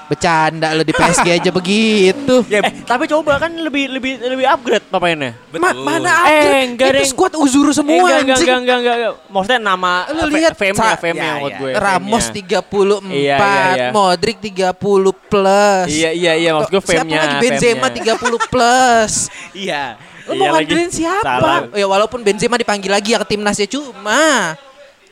S2: Bercanda lu di PSG aja begitu.
S1: Ya,
S3: Eh, tapi coba kan lebih lebih lebih upgrade pemainnya.
S2: Ma-
S1: betul.
S2: mana
S3: Eh,
S2: upgrade?
S3: enggak,
S2: itu
S3: Deng.
S2: squad uzuru
S3: Eh,
S2: semua
S3: enggak, enggak,
S2: anjing.
S3: enggak, enggak, enggak, enggak. Maksudnya nama
S2: Lu
S3: fe-
S2: lihat,
S3: fame-nya,
S2: Sa-
S3: fame-nya
S1: ya, ya.
S3: gue.
S2: Ramos
S3: fame-nya.
S2: 34,
S3: Iya, iya, iya.
S2: Modric 30 plus.
S3: Iya, iya, iya, maksud gue
S2: Siapa
S3: fame-nya.
S2: lagi Benzema
S3: fame-nya.
S2: 30 plus.
S1: Iya.
S2: Lu
S3: Iya
S2: mau
S3: lagi.
S2: ngandelin siapa?
S3: Salah.
S2: Ya walaupun Benzema dipanggil lagi ya ke timnasnya cuma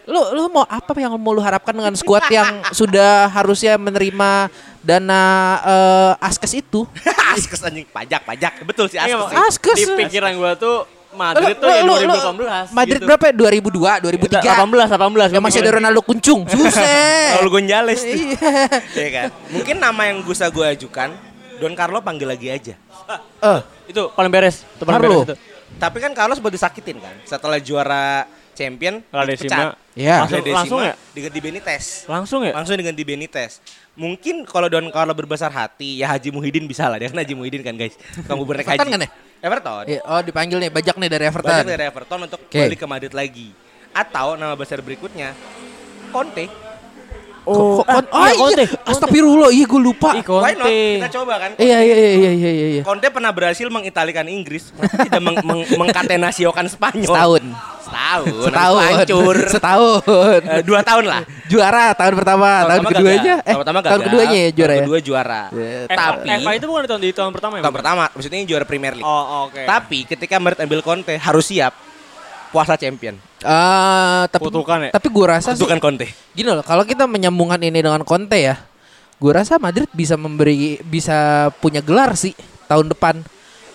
S2: lu lu mau apa yang mau lu harapkan dengan skuad yang sudah harusnya menerima dana eh, askes itu?
S1: Askes anjing pajak, pajak. Betul sih
S3: Iya,
S1: Askes. Sih.
S2: Askes.
S3: Di pikiran gue tuh Madrid tuh
S2: Lu-
S3: ya
S2: lu- lu-
S3: 2018.
S2: Madrid
S3: gitu.
S2: berapa? ya? 2002, 2003.
S3: 18, 18.
S2: Yang masih ada Ronaldo kuncung. Susah.
S1: Kalau Gonzales tuh.
S2: Iya.
S1: Iya kan? Mungkin nama yang bisa gue ajukan Don Carlo panggil lagi aja.
S2: Eh,
S3: Itu paling beres. Itu paling
S2: Carlo.
S3: beres itu.
S1: Tapi kan Carlos sempat disakitin kan setelah juara champion
S3: La. Decima.
S2: Iya.
S3: Langsung, langsung ya?
S1: diganti Benitez.
S3: Langsung ya?
S1: Langsung diganti Benitez. Mungkin kalau Don Carlo berbesar hati ya Haji Muhyiddin bisa lah. Dia kan Haji Muhyiddin kan guys. Tukang bubur naik haji.
S2: kan ya?
S1: Everton.
S2: Iya, oh dipanggil nih bajak nih dari Everton.
S1: Banyak dari Everton untuk
S2: Oke.
S1: balik ke Madrid lagi. Atau nama besar berikutnya Conte.
S2: Oh,
S3: ah,
S2: oh,
S3: iya, Conte.
S2: iya. Astagfirullah, iya gue lupa.
S3: Ih,
S1: Why not?
S3: Conte.
S1: Kita coba kan.
S2: Iya, iya, iya, iya, iya, iya.
S1: Conte pernah berhasil mengitalikan Inggris, tidak meng meng mengkatenasiokan Spanyol.
S2: Setahun.
S1: Setahun.
S2: Setahun.
S1: Hancur.
S2: Setahun.
S1: Eh, dua tahun lah.
S2: Juara tahun pertama, tahun,
S1: pertama
S2: keduanya.
S1: gagal.
S2: Eh,
S1: tahun pertama gagal.
S2: tahun keduanya ya juara
S1: tahun
S2: ya.
S1: kedua juara.
S2: Ya,
S3: Eh,
S1: Tapi
S3: Eva itu bukan di tahun di tahun pertama ya?
S1: tahun pertama, maksudnya ini juara Premier League.
S3: Oh, oke.
S1: Tapi ketika Madrid ambil Conte harus siap puasa champion.
S2: Ah, tapi
S3: Kutukan ya?
S2: tapi gue rasa sih
S1: Itu kan Conte.
S2: gini loh, kalau kita menyambungkan ini dengan Conte ya, gue rasa Madrid bisa memberi bisa punya gelar sih tahun depan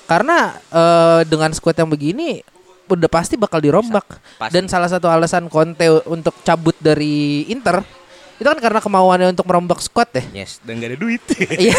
S2: karena eh, dengan skuad yang begini udah pasti bakal dirombak
S1: Pasti.
S2: dan salah satu alasan Conte untuk cabut dari Inter itu kan karena kemauannya untuk merombak skuad ya
S1: Yes, dan gak ada duit.
S2: Iya.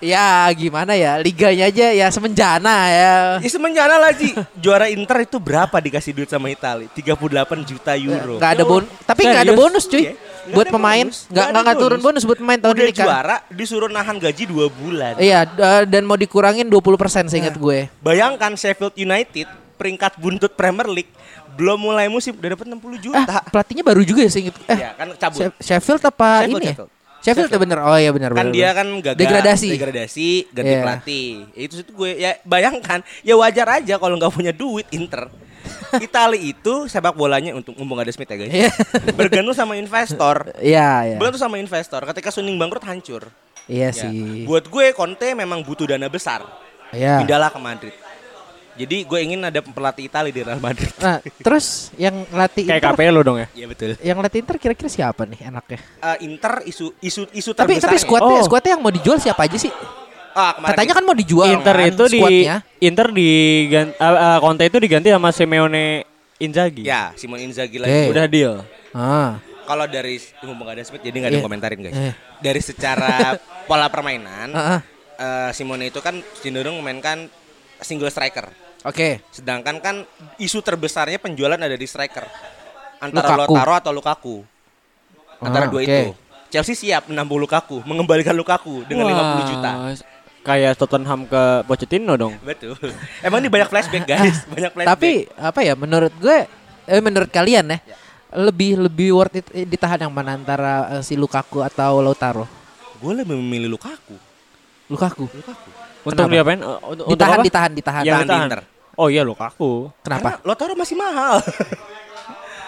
S2: ya gimana ya liganya aja ya semenjana ya.
S1: Ya semenjana lah Ji. Juara Inter itu berapa dikasih duit sama Itali? 38 juta euro.
S2: Nggak ada bon tapi nggak ada
S3: serius?
S2: bonus cuy.
S1: Nggak
S2: Buat
S1: ada
S2: pemain
S1: bonus.
S2: nggak
S1: Nggak ada
S2: turun bonus buat pemain tahun
S1: Udah
S2: ini kan.
S1: juara disuruh nahan gaji 2 bulan.
S2: Iya d- dan mau dikurangin 20% seingat gue.
S1: Bayangkan Sheffield United peringkat buntut Premier League belum mulai musim udah dapat 60 juta.
S2: Ah, pelatihnya baru juga ya seingat. Eh,
S1: ya kan cabut.
S2: She- Sheffield apa
S1: Sheffield,
S2: ini? ya?
S1: Sheffield.
S2: Sheffield, ya bener. Oh iya benar
S1: kan
S2: benar,
S1: dia kan gagal
S2: Degradasi.
S1: degradasi ganti
S2: Iya.
S1: pelatih itu itu gue ya bayangkan ya wajar aja kalau nggak punya duit Inter Itali itu sepak bolanya untuk mumpung ada Smith ya guys
S2: Iya.
S1: bergantung sama investor
S2: Iya, iya.
S1: bergantung sama investor ketika Suning bangkrut hancur
S2: Iya
S1: Ya.
S2: sih.
S1: buat gue Conte memang butuh dana besar
S2: Iya.
S1: pindahlah ke Madrid jadi gue ingin ada pelatih Itali di Real Madrid
S2: Nah, terus yang latih
S3: Kayak
S2: Inter,
S3: KPL lo dong ya.
S1: Iya betul.
S2: yang latih Inter kira-kira siapa nih enaknya?
S1: Eh, Inter isu isu isu
S2: Tapi
S1: terbesar.
S2: tapi skuadnya
S3: Oh.
S2: skuadnya yang mau dijual siapa aja sih?
S1: ah, kemarin
S2: Katanya kan mau dijual
S3: Inter
S2: kan,
S3: itu di
S2: skuadnya.
S3: Inter diganti uh, Conte itu diganti sama Simeone Inzaghi.
S1: ya Simon Inzaghi lagi.
S3: Udah deal.
S2: Ah.
S1: Kalau dari mumpung nggak ada Smith jadi nggak ada yang komentarin guys.
S2: Eh.
S1: Dari secara pola permainan,
S2: Ah, ah.
S1: eh, Simone itu kan cenderung memainkan single striker.
S2: Oke.
S1: Sedangkan kan isu terbesarnya penjualan ada di striker. Antara
S2: Lukaku.
S1: Lautaro atau Lukaku. Antara
S2: Ah,
S1: dua
S2: oke.
S1: itu. Chelsea siap menambah Lukaku, mengembalikan Lukaku dengan 50 juta.
S3: Kayak Tottenham ke Pochettino dong.
S1: Betul. Emang ini banyak flashback guys, banyak flashback.
S2: Tapi apa ya menurut gue eh menurut kalian ya, lebih lebih worth it eh, ditahan yang mana antara eh, si Lukaku atau Lautaro?
S1: gue lebih memilih Lukaku.
S2: Lukaku.
S3: Untuk
S2: Kenapa?
S3: diapain? Uh, Untuk,
S2: Ditahan,
S3: apa?
S2: ditahan, ditahan.
S3: Yang
S1: Tahan di
S3: ditahan.
S1: Inter.
S3: Oh iya Lukaku.
S2: Kenapa?
S1: Karena Lautaro masih mahal.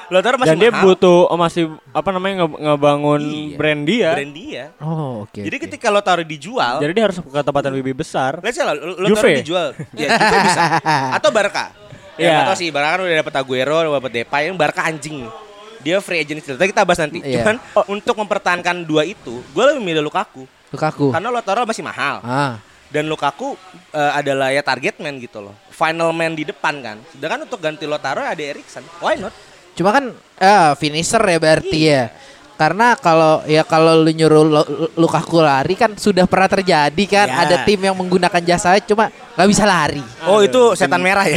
S1: Lautaro masih
S3: Dan dia
S1: mahal.
S3: butuh oh, masih apa namanya nge- ngebangun
S1: Iya.
S3: brand dia.
S1: brand dia.
S2: Oh, oke.
S1: Jadi
S2: oke.
S1: ketika Lautaro dijual,
S3: Jadi dia harus ke tempat yang lebih besar.
S1: Let's say
S3: Juve.
S1: dijual. Ya, Juve bisa. Atau Barca. Ya,
S3: Iya.
S1: nggak tahu sih, Barca kan udah dapet Aguero, udah dapet Depay, yang Barca anjing. Dia free agent. Tapi kita bahas nanti.
S2: Iya.
S1: Cuman untuk mempertahankan dua itu, gue lebih milih Lukaku.
S2: Lukaku.
S1: Karena Lautaro masih mahal.
S2: Ah.
S1: Dan Lukaku eh, adalah ya target man gitu loh. Final man di depan kan. Sedangkan untuk ganti Lautaro ada Erikson. Why not?
S2: Cuma kan eh finisher ya berarti ya. Karena kalau ya kalau lu nyuruh Lu- Lukaku lari kan sudah pernah terjadi kan
S1: Ya.
S2: ada tim yang menggunakan jasanya cuma nggak bisa lari.
S1: Oh itu setan merah ya?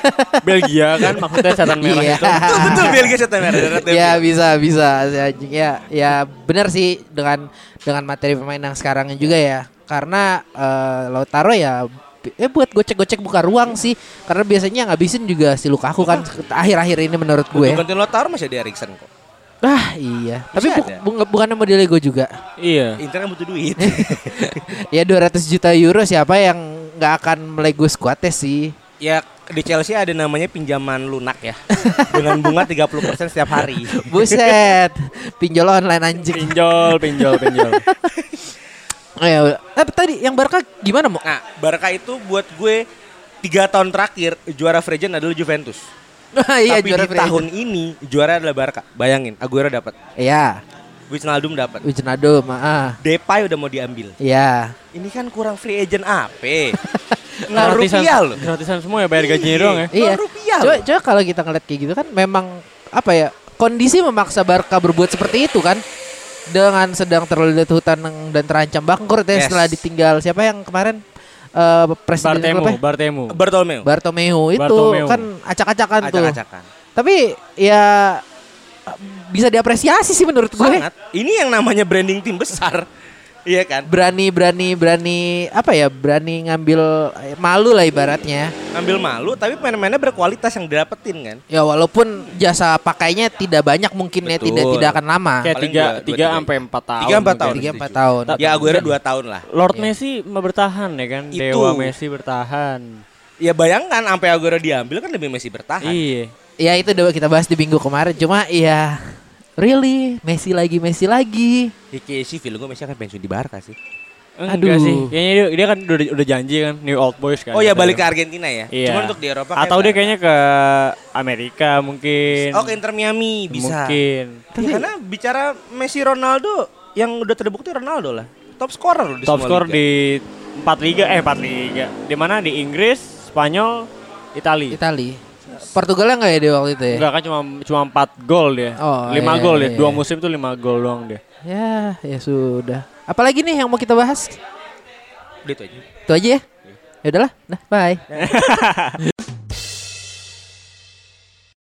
S3: Belgia kan maksudnya setan merah
S2: Iya.
S3: itu.
S1: betul betul Belgia setan merah.
S2: Ya bisa bisa ya ya, ya benar sih dengan dengan materi pemain yang sekarang juga ya karena eh, Lautaro ya eh buat gocek-gocek buka ruang sih karena biasanya yang ngabisin juga si Lukaku kan akhir-akhir ini menurut gue
S1: Untuk ganti Lautaro masih ada Erikson kok.
S2: ah iya tapi bu, bu- bukannya mau Lego juga
S3: Iya.
S1: Inter kan butuh duit.
S2: ya 200 juta euro siapa yang nggak akan melego skuadnya sih
S1: Ya di Chelsea ada namanya pinjaman lunak ya dengan bunga 30% setiap hari.
S2: buset pinjol online anjing
S3: Pinjol, pinjol, pinjol.
S2: oh, ya, udah. tapi tadi yang Barca gimana mau
S1: Nah, Barca itu buat gue tiga tahun terakhir juara free agent adalah Juventus.
S2: iya
S1: Tapi
S2: juara
S1: di
S2: free
S1: tahun ini juara adalah Barca. Bayangin, Aguero dapat,
S2: iya
S1: Wijnaldum dapat,
S2: Wijnaldum ah
S1: Depay udah mau diambil.
S2: iya
S1: Ini kan kurang free agent apa? Nggak
S3: Gratisan,
S1: rupiah loh.
S3: gratisan semua ya bayar gajinya doang ya.
S2: Iya.
S1: Rupiah
S2: Coba, coba kalau kita ngeliat kayak gitu kan memang apa ya kondisi memaksa Barca berbuat seperti itu kan dengan sedang terlilit hutang dan terancam bangkrut ya
S1: Yes.
S2: setelah ditinggal siapa yang kemarin eh presiden
S3: Bartemu,
S2: klubnya?
S3: Bartemu.
S1: Bartolomeu.
S2: Bartomeu itu
S3: Bartomeu.
S2: kan acak-acakan tuh.
S1: Acak-acakan.
S2: Tapi ya bisa diapresiasi sih menurut gue.
S1: Sangat. Ini yang namanya branding tim besar. Iya kan?
S2: Berani berani berani apa ya? Berani ngambil eh, malu lah ibaratnya.
S1: Ngambil malu tapi pemain-pemainnya berkualitas yang didapetin kan.
S2: Ya walaupun jasa pakainya tidak banyak mungkin ya tidak tidak akan lama.
S3: Kayak tiga,
S1: dua- dua,
S3: tiga sampai empat tahun.
S1: Tiga, empat tahun.
S2: Tiga empat tahun.
S3: Ta-
S1: Ya Aguero 2 tahun lah.
S3: Lord
S2: Iya.
S3: Messi bertahan ya kan.
S1: Itu.
S3: Dewa Messi bertahan.
S1: Ya bayangkan sampai Aguero diambil kan lebih Messi bertahan.
S3: Iya.
S2: Ya itu udah kita bahas di minggu kemarin. Cuma ya really Messi lagi Messi lagi.
S1: Ya, kayak sih film gue Messi akan pensiun di Barca sih.
S3: Enggak
S2: Aduh.
S3: sih. Kayaknya dia, dia kan udah, udah janji kan New Old Boys kan.
S1: Oh ya balik ke Argentina ya.
S3: Iya.
S1: Cuma untuk di Eropa
S3: Atau dia kayaknya ke Amerika mungkin.
S1: Oh ke Inter Miami bisa.
S3: Mungkin.
S1: Ya, karena bicara Messi Ronaldo yang udah terbukti Ronaldo lah. Top scorer loh di
S3: Top
S1: liga.
S3: di empat liga eh empat liga. Di mana? Di Inggris, Spanyol, Itali.
S2: Itali. Portugalnya enggak ya di waktu itu ya?
S3: Enggak kan cuma cuma 4 gol dia.
S2: Oh,
S3: 5
S2: iya,
S3: gol
S2: iya,
S3: dia. Dua
S2: iya.
S3: musim tuh 5 gol doang dia.
S2: Ya, ya sudah. Apalagi nih yang mau kita bahas?
S1: Itu aja.
S2: Itu aja ya. Ya udahlah. Nah, bye.